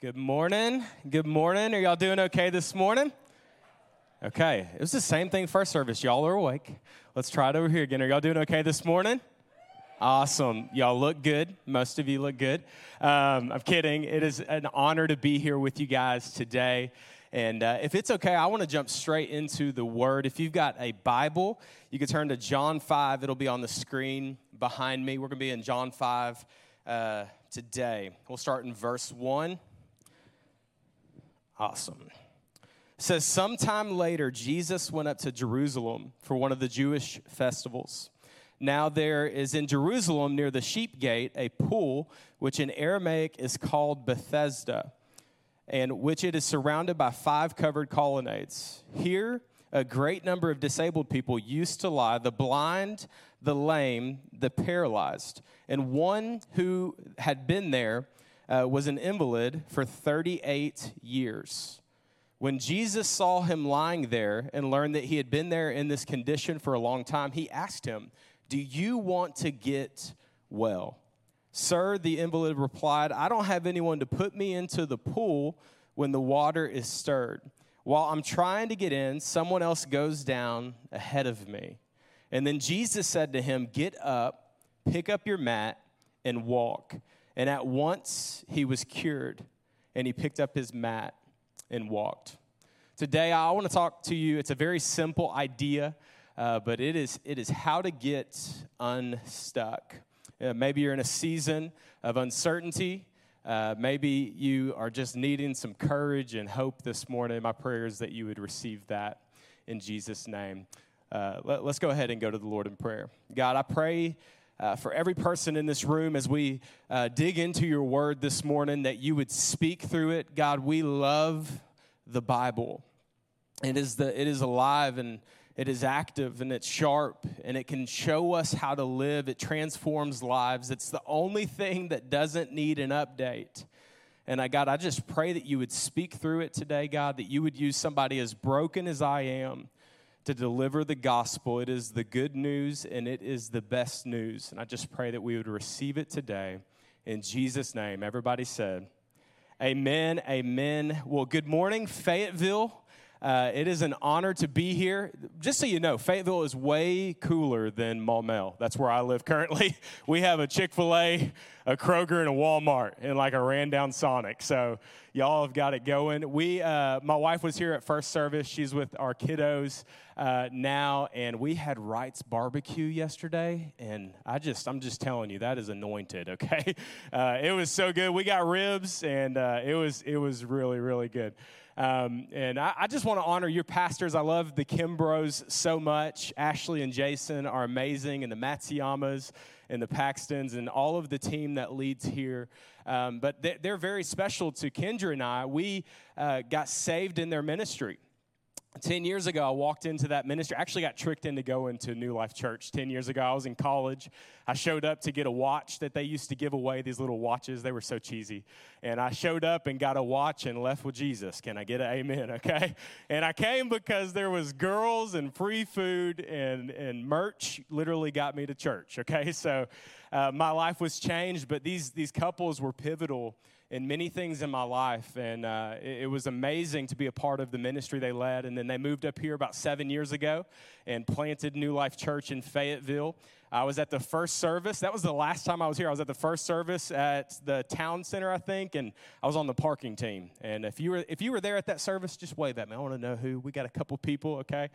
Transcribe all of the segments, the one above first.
Good morning. Good morning. Are y'all doing okay this morning? Okay. It was the same thing first service. Y'all are awake. Let's try it over here again. Are y'all doing okay this morning? Awesome. Y'all look good. Most of you look good. Um, I'm kidding. It is an honor to be here with you guys today. And uh, if it's okay, I want to jump straight into the word. If you've got a Bible, you can turn to John 5. It'll be on the screen behind me. We're going to be in John 5 uh, today. We'll start in verse 1. Awesome. It says, Sometime later, Jesus went up to Jerusalem for one of the Jewish festivals. Now, there is in Jerusalem near the sheep gate a pool, which in Aramaic is called Bethesda, and which it is surrounded by five covered colonnades. Here, a great number of disabled people used to lie the blind, the lame, the paralyzed. And one who had been there uh, was an invalid for 38 years. When Jesus saw him lying there and learned that he had been there in this condition for a long time, he asked him, Do you want to get well? Sir, the invalid replied, I don't have anyone to put me into the pool when the water is stirred. While I'm trying to get in, someone else goes down ahead of me. And then Jesus said to him, Get up, pick up your mat, and walk. And at once he was cured, and he picked up his mat and walked. Today, I want to talk to you. It's a very simple idea, uh, but it is, it is how to get unstuck. Uh, maybe you're in a season of uncertainty. Uh, maybe you are just needing some courage and hope this morning. My prayer is that you would receive that in Jesus' name. Uh, let, us go ahead and go to the Lord in prayer. God, I pray uh, for every person in this room as we uh, dig into your word this morning that you would speak through it. God, we love the Bible. It is, the, it is alive and it is active and it's sharp and it can show us how to live. It transforms lives. It's the only thing that doesn't need an update. And I, God, I just pray that you would speak through it today, God, that you would use somebody as broken as I am to deliver the gospel. It is the good news and it is the best news. And I just pray that we would receive it today. In Jesus' name, everybody said, Amen, amen. Well, good morning, Fayetteville. Uh, it is an honor to be here. Just so you know, Fayetteville is way cooler than Maumelle. That's where I live currently. We have a Chick fil A, a Kroger, and a Walmart, and like a ran down Sonic. So y'all have got it going. We, uh, my wife was here at first service. She's with our kiddos uh, now, and we had Wright's barbecue yesterday. And I just, I'm just telling you, that is anointed. Okay, uh, it was so good. We got ribs, and uh, it was, it was really, really good. Um, and I, I just want to honor your pastors. I love the Kimbros so much. Ashley and Jason are amazing, and the Matsuyamas and the Paxtons and all of the team that leads here. Um, but they, are very special to Kendra and I. We uh, got saved in their ministry. 10 years ago, I walked into that ministry. I actually got tricked into going to New Life Church 10 years ago. I was in college. I showed up to get a watch that they used to give away, these little watches. They were so cheesy. And I showed up and got a watch and left with Jesus. Can I get an amen? Okay. And I came because there was girls and free food and, and merch literally got me to church. Okay. So uh, my life was changed, but these, these couples were pivotal in many things in my life. And uh, it, it, was amazing to be a part of the ministry they led. And then they moved up here about seven years ago and planted New Life Church in Fayetteville. I was at the first service. That was the last time I was here. I was at the first service at the town center, I think, and I was on the parking team. And if you were if you were there at that service, just wave at me. I want to know who. We got a couple people, okay?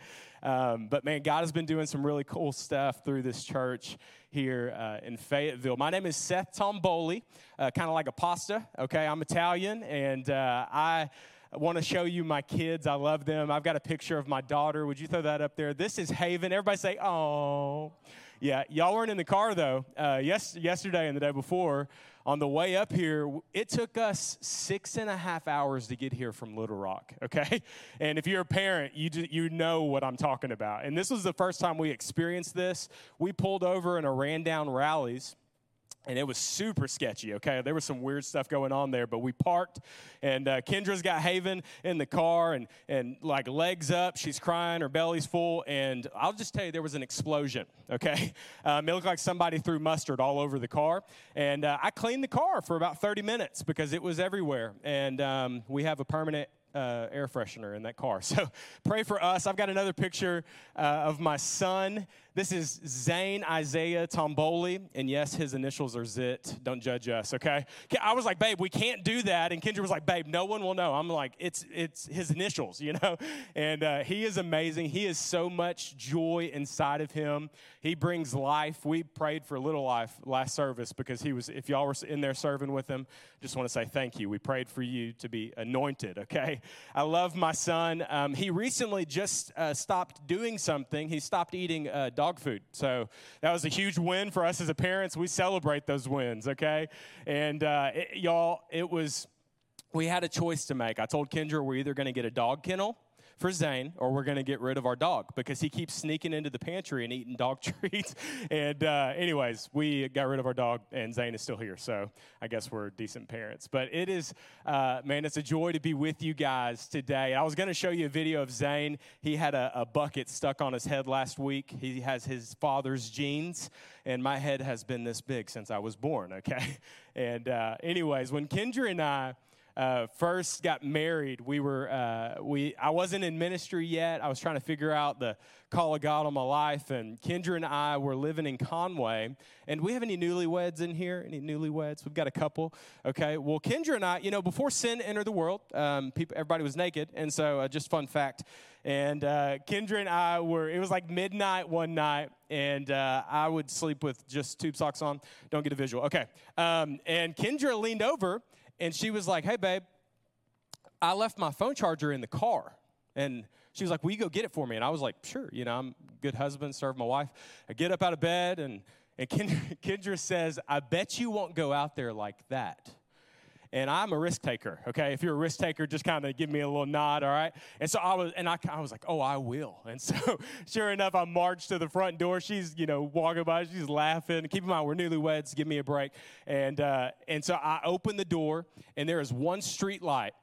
Um, but man, God has been doing some really cool stuff through this church here uh, in Fayetteville. My name is Seth Tomboli, uh, kind of like a pasta. Okay, I'm Italian, and uh, I want to show you my kids. I love them. I've got a picture of my daughter. Would you throw that up there? This is Haven. Everybody say, "Oh." Yeah, y'all weren't in the car though. Uh, yes, yesterday and the day before, on the way up here, it took us six and a half hours to get here from Little Rock. Okay, and if you're a parent, you you know what I'm talking about. And this was the first time we experienced this. We pulled over in a ran down Rally's and it was super sketchy okay there was some weird stuff going on there but we parked and uh, kendra's got haven in the car and, and like legs up she's crying her belly's full and i'll just tell you there was an explosion okay um, it looked like somebody threw mustard all over the car and uh, i cleaned the car for about 30 minutes because it was everywhere and um, we have a permanent uh, air freshener in that car. So pray for us. I've got another picture uh, of my son. This is Zane Isaiah Tomboli. And yes, his initials are ZIT. Don't judge us, okay? I was like, babe, we can't do that. And Kendra was like, babe, no one will know. I'm like, it's, it's his initials, you know? And uh, he is amazing. He has so much joy inside of him. He brings life. We prayed for Little Life last service because he was, if y'all were in there serving with him, just want to say thank you. We prayed for you to be anointed, okay? I love my son. Um, he recently just uh, stopped doing something. He stopped eating uh, dog food. So that was a huge win for us as a parents. We celebrate those wins, okay? And uh, it, y'all, it was, we had a choice to make. I told Kendra we're either going to get a dog kennel for Zane, or we're going to get rid of our dog because he keeps sneaking into the pantry and eating dog treats. and, uh, anyways, we got rid of our dog, and Zane is still here. So I guess we're decent parents. But it is, uh, man, it's a joy to be with you guys today. I was going to show you a video of Zane. He had a, a bucket stuck on his head last week. He has his father's genes, and my head has been this big since I was born, okay? And, uh, anyways, when Kendra and I, uh, first got married, we were uh, we I wasn't in ministry yet. I was trying to figure out the call of God on my life, and Kendra and I were living in Conway. And we have any newlyweds in here? Any newlyweds? We've got a couple. Okay. Well, Kendra and I, you know, before sin entered the world, um, people, everybody was naked, and so uh, just fun fact. And uh, Kendra and I were. It was like midnight one night, and uh, I would sleep with just tube socks on. Don't get a visual. Okay. Um, and Kendra leaned over and she was like, hey, babe, I left my phone charger in the car. And she was like, will you go get it for me? And I was like, sure. You know, I'm a good husband, serve my wife. I get up out of bed, and, and Kendra, Kendra says, I bet you won't go out there like that and I'm a risk taker. Okay, if you're a risk taker, just kind of give me a little nod. All right. And so I was, and I, I was like, oh, I will. And so, sure enough, I marched to the front door. She's, you know, walking by. She's laughing. Keep in mind, we're newlyweds. Give me a break. And uh, and so I open the door, and there is one street light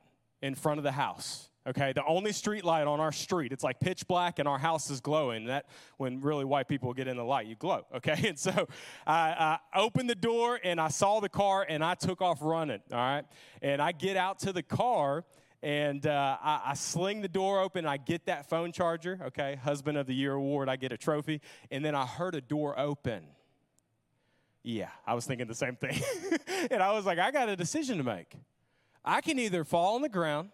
in front of the house okay? The only street light on our street it's like pitch black and our house is glowing. That when really white people get in the light you glow okay? And so I, I, opened the door and i saw the car and i took off running all right? And i get out to the car and uh, I, I, sling the door open i get that phone charger okay? Husband of the year award i get a trophy. And then i heard a door open. Yeah i was thinking the same thing. And i was like i got a decision to make. I can either fall on the ground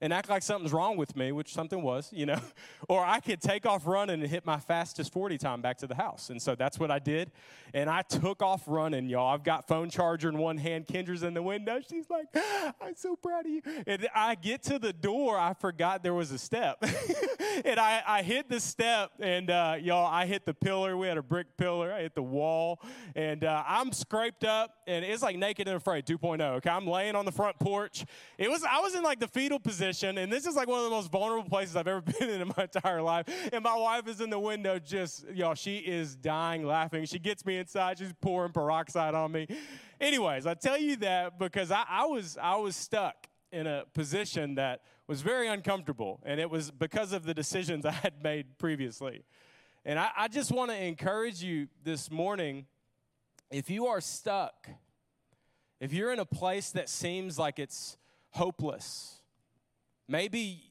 and act like something's wrong with me, which something was, you know, or I could take off running and hit my fastest 40 time back to the house. And so that's what I did. And I took off running, y'all. I've got phone charger in one hand, Kendra's in the window. She's like, I'm so proud of you. And I get to the door, I forgot there was a step. and I, I hit the step, and uh, y'all, I hit the pillar. We had a brick pillar. I hit the wall, and uh, I'm scraped up, and it's like naked and afraid 2.0. Okay, I'm laying on the front porch. It was I was in like the fetal position, and this is like one of the most vulnerable places I've ever been in in my entire life. And my wife is in the window, just y'all, she is dying laughing. She gets me inside. She's pouring peroxide on me. Anyways, I tell you that because I, I was I was stuck in a position that was very uncomfortable, and it was because of the decisions I had made previously. And I, I just want to encourage you this morning if you are stuck, if you're in a place that seems like it's hopeless, maybe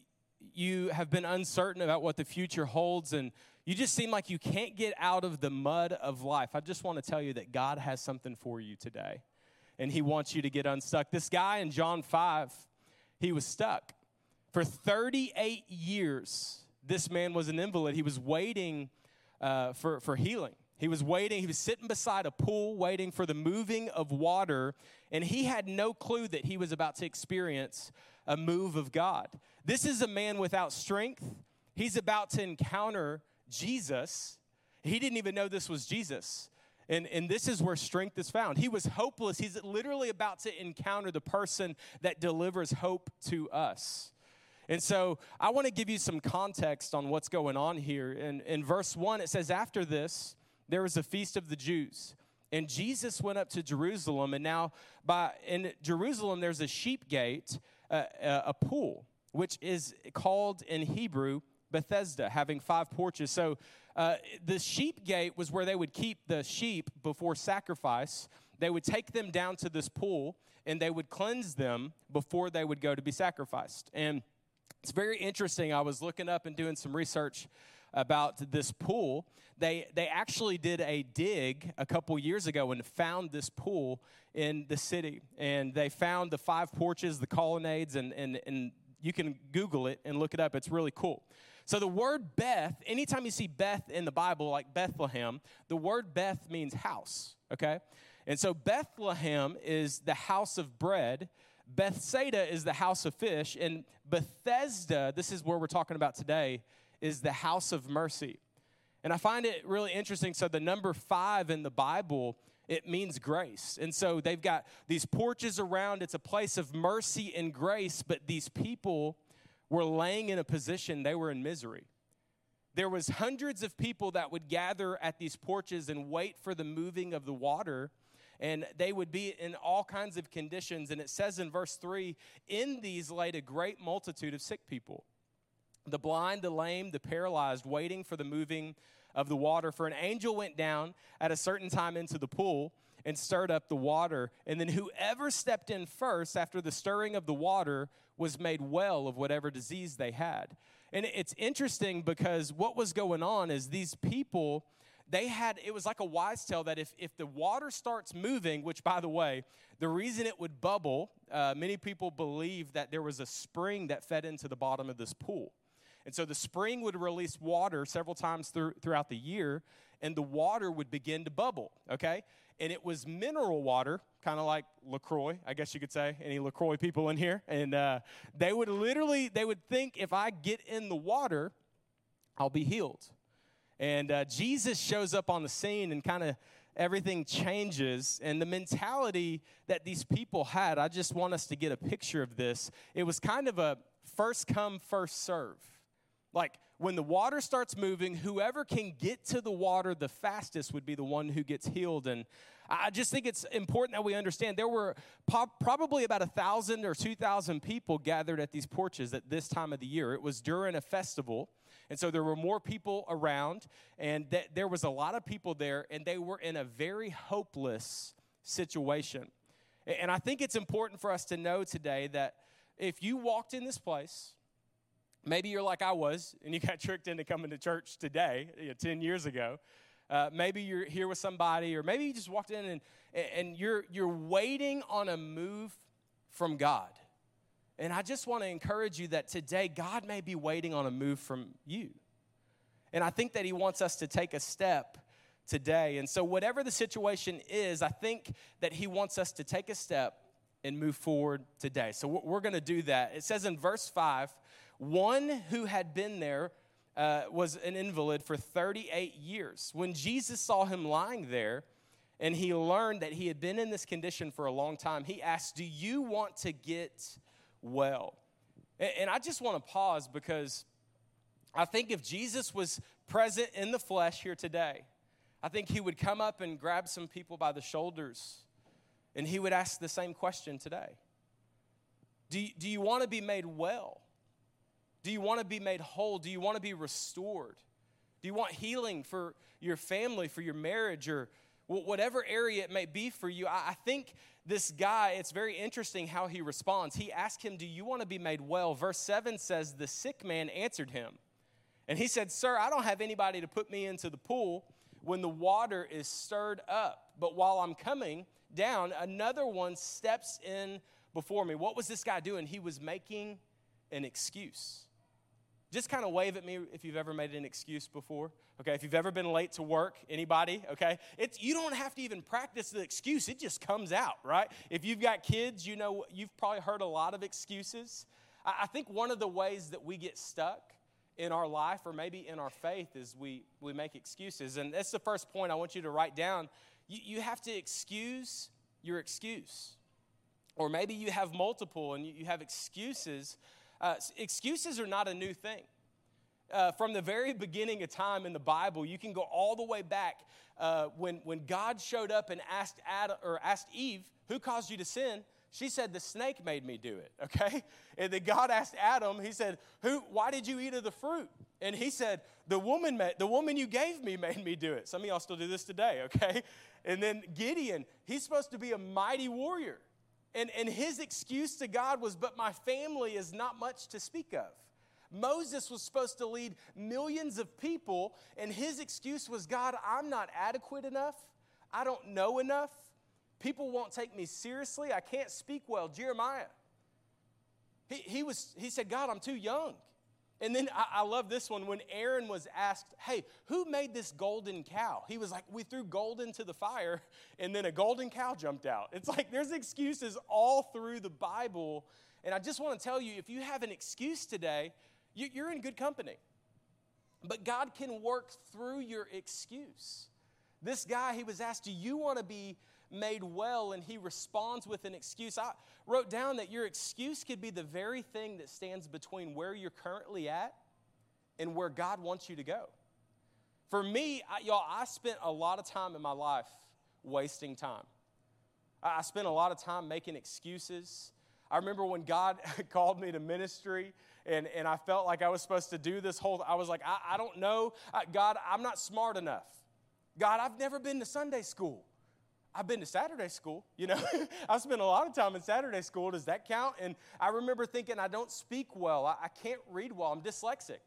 you have been uncertain about what the future holds and you just seem like you can't get out of the mud of life. I just want to tell you that God has something for you today, and He wants you to get unstuck. This guy in John 5, he was stuck. For 38 years, this man was an invalid. He was waiting uh, for, for healing. He was waiting, he was sitting beside a pool waiting for the moving of water, and he had no clue that he was about to experience a move of God. This is a man without strength. He's about to encounter Jesus. He didn't even know this was Jesus. And, and this is where strength is found. He was hopeless. He's literally about to encounter the person that delivers hope to us. And so I want to give you some context on what's going on here. In, in verse 1, it says, After this, there was a feast of the Jews. And Jesus went up to Jerusalem, and now by in Jerusalem there's a sheep gate, uh, a pool, which is called in Hebrew Bethesda, having five porches. So uh, the sheep gate was where they would keep the sheep before sacrifice. They would take them down to this pool, and they would cleanse them before they would go to be sacrificed. And it's very interesting. I was looking up and doing some research about this pool. They, they actually did a dig a couple years ago and found this pool in the city. And they found the five porches, the colonnades, and, and, and you can Google it and look it up. It's really cool. So the word Beth, anytime you see Beth in the Bible, like Bethlehem, the word Beth means house, okay? And so Bethlehem is the house of bread. Bethsaida is the house of fish. And Bethesda, this is where we're talking about today, is the house of mercy. And I find it really interesting. So, the number five in the Bible, it means grace. And so they've got these porches around. It's a place of mercy and grace, but these people were laying in a position they were in misery. There was hundreds of people that would gather at these porches and wait for the moving of the water and they would be in all kinds of conditions and it says in verse 3 in these laid a great multitude of sick people the blind, the lame, the paralyzed, waiting for the moving of the water. For an angel went down at a certain time into the pool and stirred up the water. And then whoever stepped in first after the stirring of the water was made well of whatever disease they had. And it's interesting because what was going on is these people they had it was like a wise tale that if, if the water starts moving which by the way the reason it would bubble uh, many people believe that there was a spring that fed into the bottom of this pool and so the spring would release water several times through, throughout the year, and the water would begin to bubble, okay? And it was mineral water, kind of like LaCroix, I guess you could say. Any LaCroix people in here? And uh, they would literally, they would think if I get in the water, I'll be healed. And uh, Jesus shows up on the scene and kind of everything changes. And the mentality that these people had, I just want us to get a picture of this. It was kind of a first come, first serve. Like when the water starts moving, whoever can get to the water the fastest would be the one who gets healed. And I just think it's important that we understand there were probably about a thousand or two thousand people gathered at these porches at this time of the year. It was during a festival. And so there were more people around, and th- there was a lot of people there, and they were in a very hopeless situation. And I think it's important for us to know today that if you walked in this place, Maybe you're like I was, and you got tricked into coming to church today, you know, 10 years ago. Uh, maybe you're here with somebody, or maybe you just walked in and, and you're, you're waiting on a move from God. And I just want to encourage you that today, God may be waiting on a move from you. And I think that He wants us to take a step today. And so, whatever the situation is, I think that He wants us to take a step and move forward today. So, we're going to do that. It says in verse 5 one who had been there uh, was an invalid for 38 years. When Jesus saw him lying there and he learned that he had been in this condition for a long time, he asked, Do you want to get well? And, I just want to pause because I think if Jesus was present in the flesh here today, I think he would come up and grab some people by the shoulders and he would ask the same question today Do do you want to be made well? Do you want to be made whole? Do you want to be restored? Do you want healing for your family, for your marriage, or whatever area it may be for you? I think this guy, it's very interesting how he responds. He asked him, Do you want to be made well? Verse 7 says, The sick man answered him. And he said, Sir, I don't have anybody to put me into the pool when the water is stirred up. But while I'm coming down, another one steps in before me. What was this guy doing? He was making an excuse. Just kind of wave at me if you've ever made an excuse before. Okay, if you've ever been late to work, anybody, okay? It's you don't have to even practice the excuse. It just comes out, right? If you've got kids, you know you've probably heard a lot of excuses. I, think one of the ways that we get stuck in our life or maybe in our faith is we we make excuses. And that's the first point I want you to write down. You, you have to excuse your excuse. Or maybe you have multiple and you, you have excuses uh, excuses are not a new thing. Uh, from the very beginning of time in the Bible, you can go all the way back uh, when, when God showed up and asked, Adam, or asked Eve, Who caused you to sin? She said, The snake made me do it, okay? And then God asked Adam, He said, Who, Why did you eat of the fruit? And he said, The woman, made, the woman you gave me made me do it. Some of y'all still do this today, okay? And then Gideon, he's supposed to be a mighty warrior. And, and his excuse to God was, But my family is not much to speak of. Moses was supposed to lead millions of people, and his excuse was God, I'm not adequate enough. I don't know enough. People won't take me seriously. I can't speak well. Jeremiah, he, he, was, he said, God, I'm too young. And then I, I, love this one when Aaron was asked, Hey, who made this golden cow? He was like, We threw gold into the fire, and then a golden cow jumped out. It's like there's excuses all through the Bible. And I just want to tell you if you have an excuse today, you're in good company. But God can work through your excuse. This guy, he was asked, Do you want to be made well? And he responds with an excuse. I wrote down that your excuse could be the very thing that stands between where you're currently at and where God wants you to go. For me, I, y'all, I spent a lot of time in my life wasting time. I spent a lot of time making excuses. I remember when God called me to ministry and, and I felt like I was supposed to do this whole, I was like, I, I don't know. God, I'm not smart enough. God, I've never been to Sunday school. I've been to Saturday school, you know. I spent a lot of time in Saturday school. Does that count? And I remember thinking, I don't speak well. I, I can't read well. I'm dyslexic.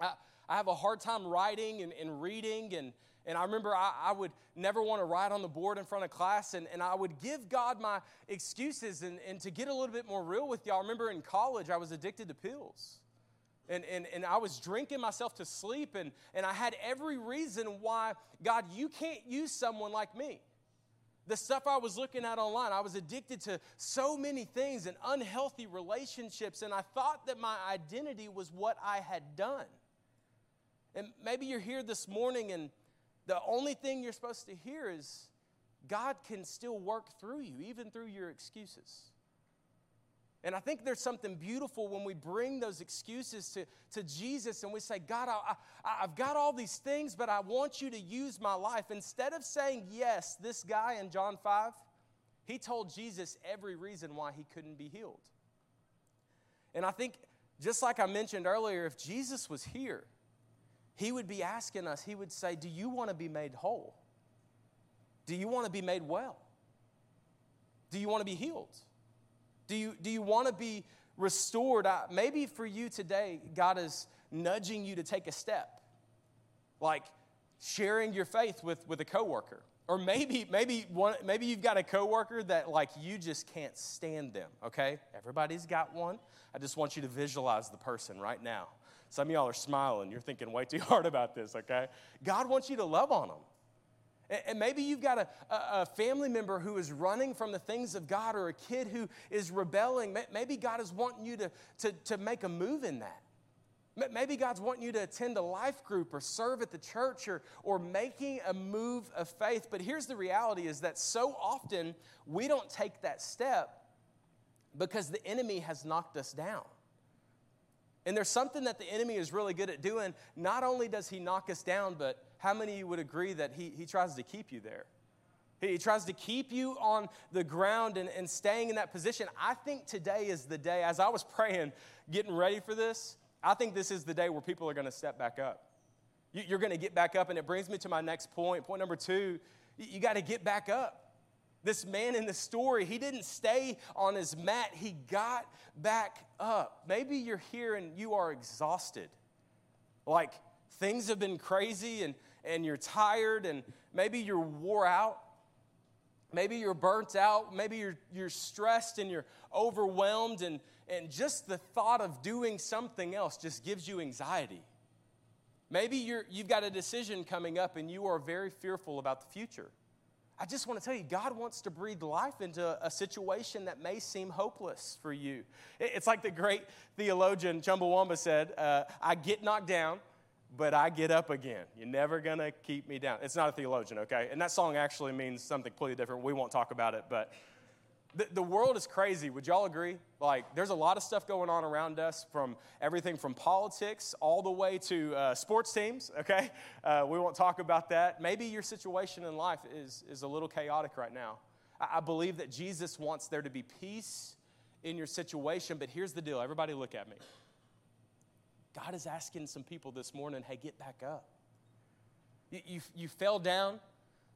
I, I have a hard time writing and, and reading and, and I remember I, I, would never want to write on the board in front of class, and, and I would give God my excuses. And, and to get a little bit more real with y'all, I remember in college I was addicted to pills. And, and, and I was drinking myself to sleep, and, and I had every reason why, God, you can't use someone like me. The stuff I was looking at online, I was addicted to so many things and unhealthy relationships, and I thought that my identity was what I had done. And maybe you're here this morning and the only thing you're supposed to hear is God can still work through you, even through your excuses. And I think there's something beautiful when we bring those excuses to, to Jesus and we say, God, I, I, I've got all these things, but I want you to use my life. Instead of saying yes, this guy in John 5, he told Jesus every reason why he couldn't be healed. And I think, just like I mentioned earlier, if Jesus was here, he would be asking us, he would say, Do you want to be made whole? Do you want to be made well? Do you want to be healed? Do you, do you want to be restored? Uh, maybe for you today, God is nudging you to take a step, like sharing your faith with, with a coworker. Or maybe, maybe, one, maybe you've got a coworker that like you just can't stand them, okay? Everybody's got one. I just want you to visualize the person right now. Some of y'all are smiling. You're thinking way too hard about this, okay? God wants you to love on them. And maybe you've got a, a, family member who is running from the things of God or a kid who is rebelling. Maybe God is wanting you to, to, to make a move in that. Maybe God's wanting you to attend a life group or serve at the church or, or making a move of faith. But here's the reality is that so often we don't take that step because the enemy has knocked us down. And there's something that the enemy is really good at doing. Not only does he knock us down, but how many would agree that he, he tries to keep you there? He tries to keep you on the ground and, and staying in that position. I think today is the day, as I was praying, getting ready for this, I think this is the day where people are going to step back up. You, you're going to get back up, and it brings me to my next point. Point number two you, you got to get back up. This man in the story, he didn't stay on his mat, he got back up. Maybe you're here and you are exhausted. Like things have been crazy and, and you're tired and maybe you're wore out. Maybe you're burnt out. Maybe you're, you're stressed and you're overwhelmed, and, and just the thought of doing something else just gives you anxiety. Maybe you're, you've got a decision coming up and you are very fearful about the future. I just want to tell you, God wants to breathe life into a situation that may seem hopeless for you. It's like the great theologian Chumbawamba said, uh, I get knocked down, but I get up again. You're never going to keep me down. It's not a theologian, okay? And that song actually means something completely different. We won't talk about it, but The, the world is crazy. Would y'all agree? Like, there's a lot of stuff going on around us from everything from politics all the way to uh, sports teams, okay? Uh, we won't talk about that. Maybe your situation in life is, is a little chaotic right now. I, I believe that Jesus wants there to be peace in your situation, but here's the deal everybody, look at me. God is asking some people this morning, hey, get back up. You, you, you fell down.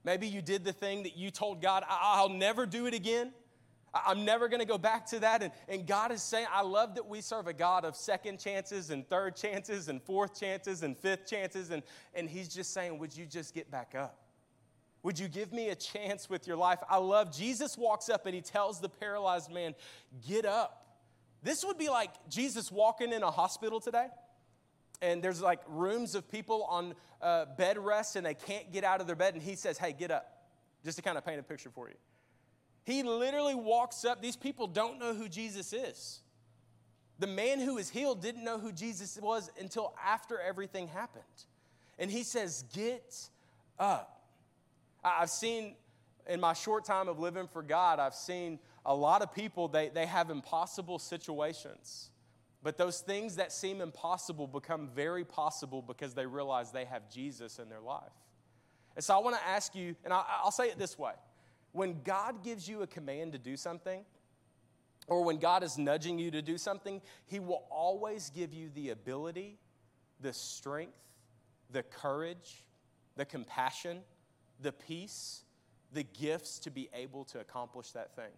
Maybe you did the thing that you told God, I'll never do it again. I'm never going to go back to that. And, and God is saying, I love that we serve a God of second chances and third chances and fourth chances and fifth chances. And, and He's just saying, Would you just get back up? Would you give me a chance with your life? I love Jesus walks up and he tells the paralyzed man, Get up. This would be like Jesus walking in a hospital today and there's like rooms of people on uh, bed rest and they can't get out of their bed and he says hey get up just to kind of paint a picture for you. He literally walks up these people don't know who jesus is. The man who was healed didn't know who jesus was until after everything happened. And he says get up. I've seen in my short time of living for god i've seen a lot of people they, they have impossible situations but those things that seem impossible become very possible because they realize they have Jesus in their life. And so I want to ask you, and I'll say it this way when God gives you a command to do something, or when God is nudging you to do something, He will always give you the ability, the strength, the courage, the compassion, the peace, the gifts to be able to accomplish that thing.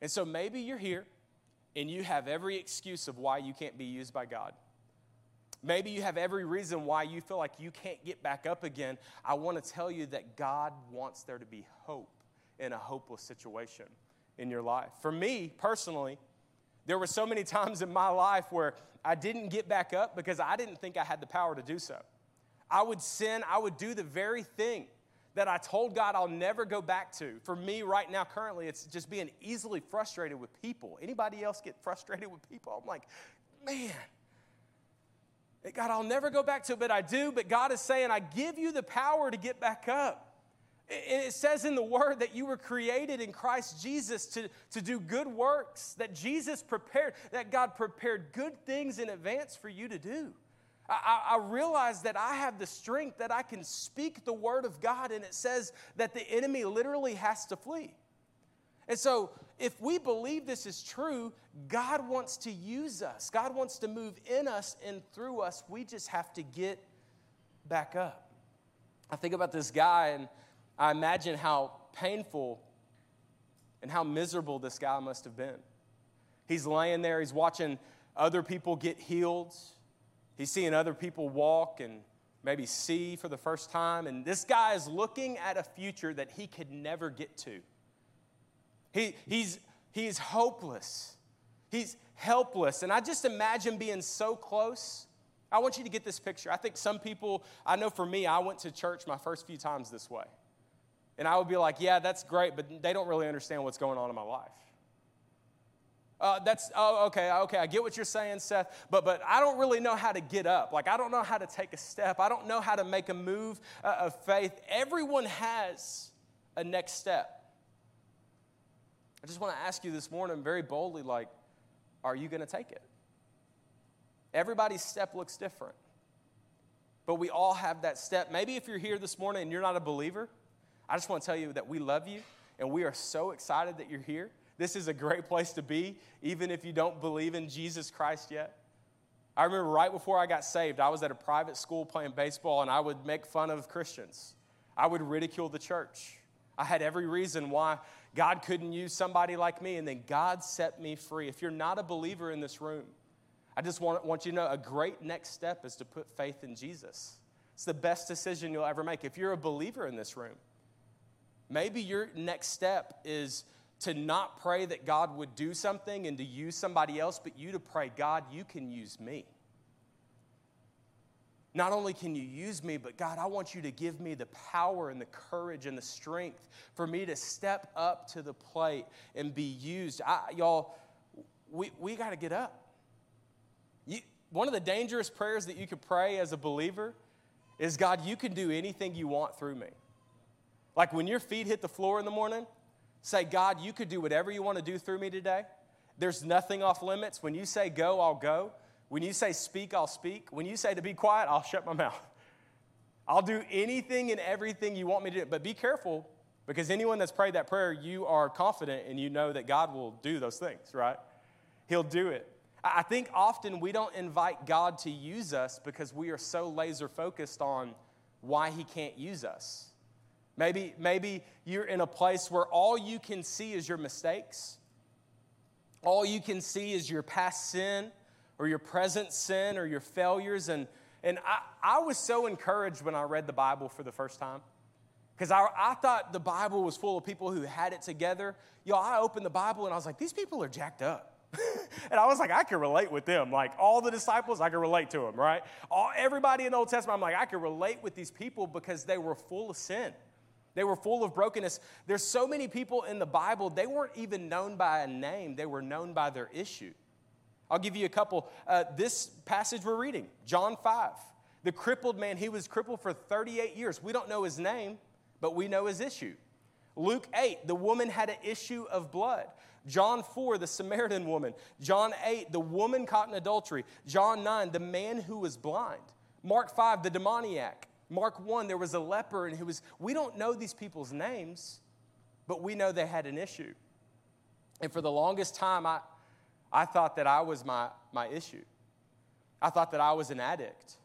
And so maybe you're here and you have every excuse of why you can't be used by God. Maybe you have every reason why you feel like you can't get back up again. I want to tell you that God wants there to be hope in a hopeless situation in your life. For me personally, there were so many times in my life where I didn't get back up because I didn't think I had the power to do so. I would sin, I would do the very thing that I told God I'll never go back to. For me right now currently it's just being easily frustrated with people. Anybody else get frustrated with people? I'm like, man, God, I'll never go back to it, but I do. But God is saying, I give you the power to get back up. And it says in the word that you were created in Christ Jesus to, to do good works, that Jesus prepared, that God prepared good things in advance for you to do. I, I realize that I have the strength that I can speak the word of God, and it says that the enemy literally has to flee. And so, if we believe this is true, God wants to use us. God wants to move in us and through us. We just have to get back up. I think about this guy and I imagine how painful and how miserable this guy must have been. He's laying there, he's watching other people get healed. He's seeing other people walk and maybe see for the first time. And this guy is looking at a future that he could never get to. He, he's, he's hopeless. He's helpless. And I just imagine being so close. I want you to get this picture. I think some people, I know for me, I went to church my first few times this way. And I would be like, yeah, that's great, but they don't really understand what's going on in my life. Uh, that's oh, okay, okay. I get what you're saying, Seth. But but I don't really know how to get up. Like I don't know how to take a step. I don't know how to make a move uh, of faith. Everyone has a next step. I just want to ask you this morning, very boldly, like, are you going to take it? Everybody's step looks different, but we all have that step. Maybe if you're here this morning and you're not a believer, I just want to tell you that we love you and we are so excited that you're here. This is a great place to be, even if you don't believe in Jesus Christ yet. I remember right before I got saved, I was at a private school playing baseball, and I would make fun of Christians. I would ridicule the church. I had every reason why God couldn't use somebody like me, and then God set me free. If you're not a believer in this room, I just want, want you to know a great next step is to put faith in Jesus. It's the best decision you'll ever make. If you're a believer in this room, maybe your next step is to not pray that God would do something and to use somebody else, but you to pray, God, you can use me. Not only can you use me, but God, I want you to give me the power and the courage and the strength for me to step up to the plate and be used. I, y'all, we, we got to get up. You, one of the dangerous prayers that you could pray as a believer is God, you can do anything you want through me. Like when your feet hit the floor in the morning, Say, God, you could do whatever you want to do through me today. There's nothing off limits. When you say go, I'll go. When you say speak, I'll speak. When you say to be quiet, I'll shut my mouth. I'll do anything and everything you want me to do. But be careful because anyone that's prayed that prayer, you are confident and you know that God will do those things, right? He'll do it. I think often we don't invite God to use us because we are so laser focused on why He can't use us. Maybe, maybe you're in a place where all you can see is your mistakes, all you can see is your past sin or your present sin or your failures. And, and I, I was so encouraged when I read the Bible for the first time because I, I thought the Bible was full of people who had it together. Y'all, I opened the Bible and I was like, these people are jacked up. and I was like, I can relate with them. Like all the disciples, I can relate to them, right? All, everybody in the Old Testament, I'm like, I can relate with these people because they were full of sin. They were full of brokenness. There's so many people in the Bible, they weren't even known by a name, they were known by their issue. I'll give you a couple. Uh, this passage we're reading, John 5. The crippled man, he was crippled for 38 years. We don't know his name, but we know his issue. Luke 8, the woman had an issue of blood. John 4, the Samaritan woman. John 8, the woman caught in adultery. John 9, the man who was blind. Mark 5, the demoniac. Mark 1, there was a leper and he was, we don't know these people's names, but we know they had an issue. And for the longest time, I, I thought that I was my, my issue. I thought that I was an addict.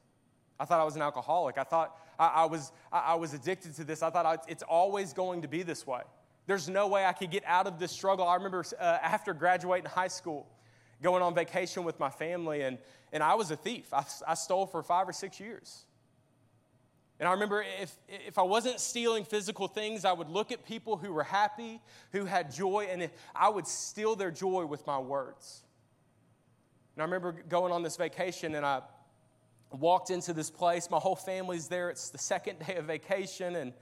I thought I was an alcoholic. I thought I, I was, I, I, was addicted to this. I thought I, it's always going to be this way. There's no way I could get out of this struggle. I remember uh, after graduating high school, going on vacation with my family, and, and I was a thief. I, I stole for five or six years. And I remember if, if I wasn't stealing physical things, I would look at people who were happy, who had joy, and I would steal their joy with my words. And I remember going on this vacation, and I walked into this place. My whole family's there. It's the second day of vacation, and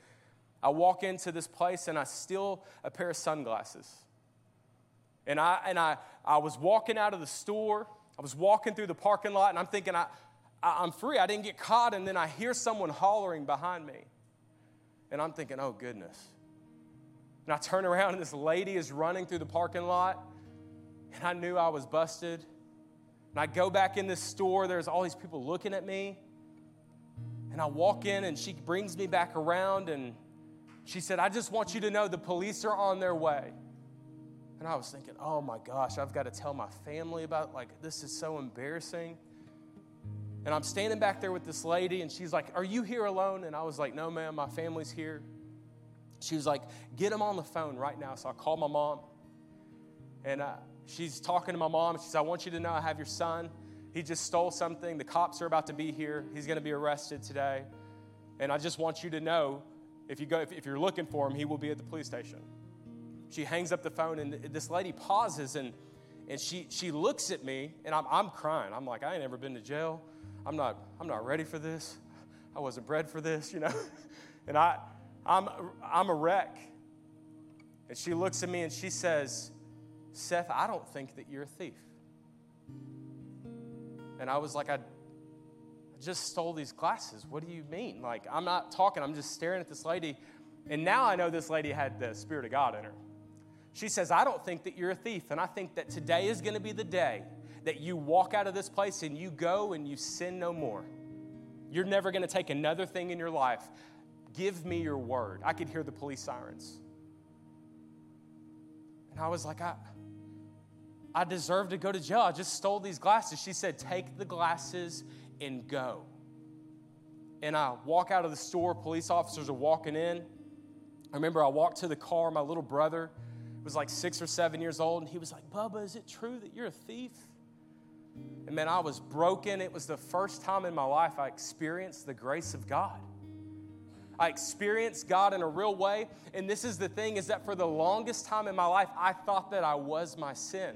I walk into this place and I steal a pair of sunglasses. And I, and I, I was walking out of the store. I was walking through the parking lot, and I'm thinking, I, I'm free. I didn't get caught. And then I hear someone hollering behind me. And I'm thinking, oh, goodness. And I turn around, and this lady is running through the parking lot. And I knew I was busted. And I go back in this store, there's all these people looking at me. And I walk in, and she brings me back around, and she said, I just want you to know the police are on their way. And I was thinking, oh my gosh, I've got to tell my family about like this is so embarrassing. And I'm standing back there with this lady, and she's like, Are you here alone? And I was like, No, ma'am, my family's here. She was like, Get him on the phone right now. So I called my mom, and uh, she's talking to my mom. She says, I want you to know I have your son. He just stole something. The cops are about to be here. He's going to be arrested today. And I just want you to know if, you go, if, if you're looking for him, he will be at the police station. She hangs up the phone, and this lady pauses and, and she, she looks at me, and I'm, I'm crying. I'm like, I ain't never been to jail. I'm not, I'm not ready for this. I wasn't bred for this, you know. and I, I'm, I'm a wreck. And she looks at me and she says, Seth, I don't think that you're a thief. And I was like, I, I just stole these glasses. What do you mean? Like, I'm not talking, I'm just staring at this lady. And now I know this lady had the Spirit of God in her. She says, I don't think that you're a thief. And I think that today is going to be the day that you walk out of this place and you go and you sin no more. You're never going to take another thing in your life. Give me your word. I could hear the police sirens. And I was like, I, I deserve to go to jail. I just stole these glasses. She said, Take the glasses and go. And I walk out of the store, police officers are walking in. I remember I walked to the car, my little brother was like six or seven years old, and he was like, Bubba, is it true that you're a thief? And man, I was broken. It was the first time in my life I experienced the grace of God. I experienced God in a real way. And this is the thing is that for the longest time in my life, I thought that I was my sin.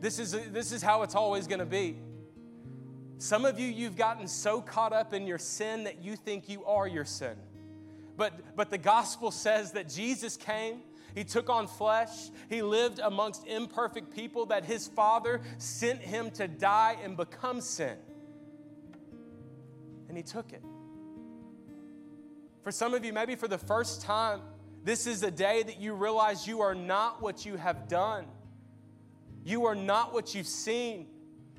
This is, this is how it's always going to be. Some of you, you've gotten so caught up in your sin that you think you are your sin. But, but the gospel says that Jesus came he took on flesh. He lived amongst imperfect people that his Father sent him to die and become sin. And he took it. For some of you, maybe for the first time This is a day that you realize you are not what you have done. You are not what you've seen.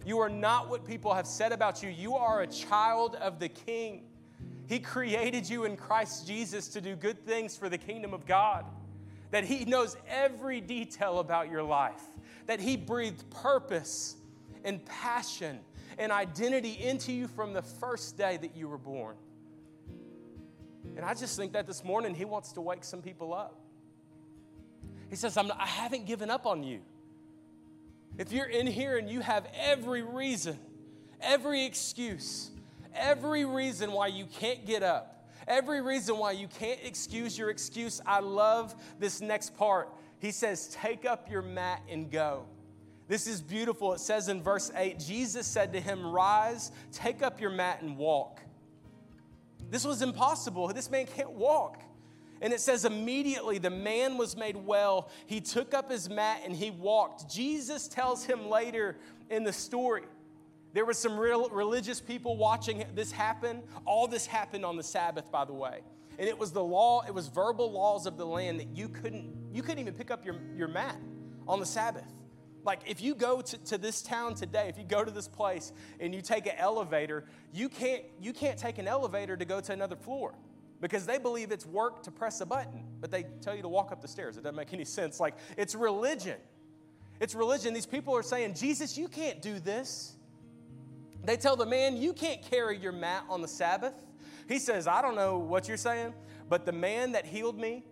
You are not what people have said about you. You are a child of the King. He created you in Christ Jesus to do good things for the kingdom of God. That He knows every detail about your life. That He breathed purpose and passion and identity into you from the first day that you were born. And I just think that this morning He wants to wake some people up. He says, I'm, I haven't given up on you. If you're in here and you have every reason, every excuse, every reason why you can't get up, every reason why you can't excuse your excuse, I love this next part. He says, Take up your mat and go. This is beautiful. It says in verse 8 Jesus said to him, Rise, take up your mat and walk. This was impossible. This man can't walk. And it says, immediately the man was made well. He took up his mat and he walked. Jesus tells him later in the story, there were some real religious people watching this happen. All this happened on the Sabbath, by the way. And it was the law, it was verbal laws of the land that you couldn't, you couldn't even pick up your, your mat on the Sabbath. Like if you go to, to this town today, if you go to this place and you take an elevator, you can't, you can't take an elevator to go to another floor because they believe it's work to press a button, but they tell you to walk up the stairs. It doesn't make any sense. Like, it's religion. It's religion. These people are saying, Jesus, you can't do this. They tell the man, You can't carry your mat on the Sabbath. He says, I don't know what you're saying, but the man that healed me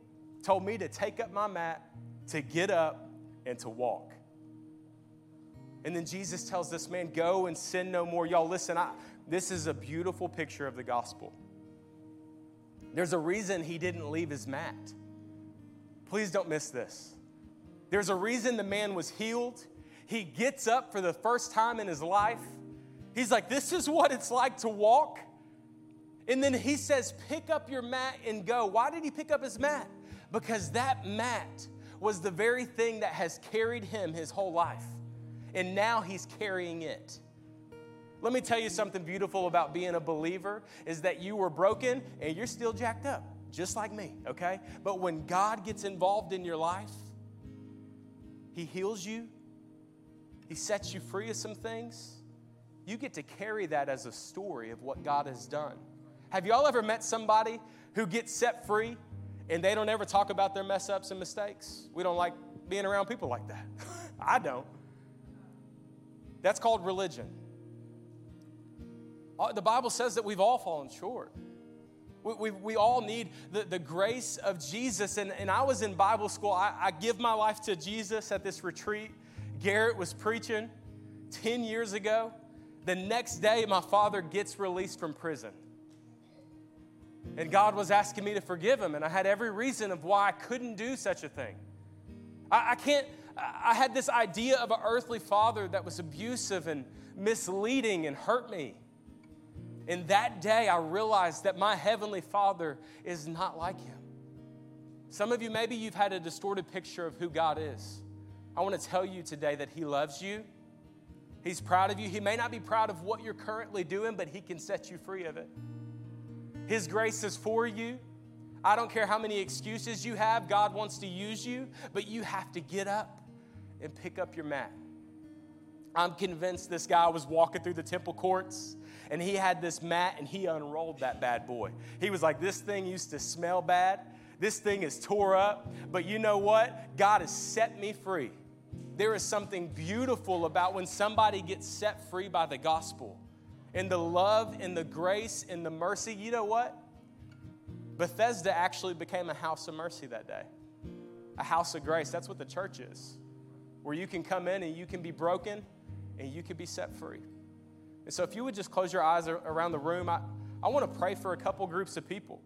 told me to take up my mat, to get up, and to walk. And then Jesus tells this man, Go and sin no more. Y'all, listen, I, this is a beautiful picture of the gospel. There's a reason he didn't leave his mat. Please don't miss this. There's a reason the man was healed. He gets up for the first time in his life. He's like, This is what it's like to walk. And then he says, Pick up your mat and go. Why did he pick up his mat? Because that mat was the very thing that has carried him his whole life. And now he's carrying it. Let me tell you something beautiful about being a believer is that you were broken and you're still jacked up, just like me, okay? But when God gets involved in your life, He heals you, He sets you free of some things. You get to carry that as a story of what God has done. Have y'all ever met somebody who gets set free and they don't ever talk about their mess ups and mistakes? We don't like being around people like that. I don't. That's called religion. Uh, the Bible says that we've all fallen short. We, we, we all need the, the grace of Jesus. And, and I was in Bible school. I, I give my life to Jesus at this retreat. Garrett was preaching 10 years ago. The next day, my father gets released from prison. And God was asking me to forgive him, and I had every reason of why I couldn't do such a thing. I, I can't, I had this idea of an earthly father that was abusive and misleading and hurt me. In that day, I realized that my Heavenly Father is not like Him. Some of you, maybe you've had a distorted picture of who God is. I want to tell you today that He loves you. He's proud of you. He may not be proud of what you're currently doing, but He can set you free of it. His grace is for you. I don't care how many excuses you have, God wants to use you, but you have to get up and pick up your mat. I'm convinced this guy was walking through the temple courts and he had this mat and he unrolled that bad boy. He was like, This thing used to smell bad. This thing is tore up. But you know what? God has set me free. There is something beautiful about when somebody gets set free by the gospel and the love and the grace and the mercy. You know what? Bethesda actually became a house of mercy that day, a house of grace. That's what the church is, where you can come in and you can be broken and you can be set free. And so, if you would just close your eyes around the room, I, I want to pray for a couple groups of people.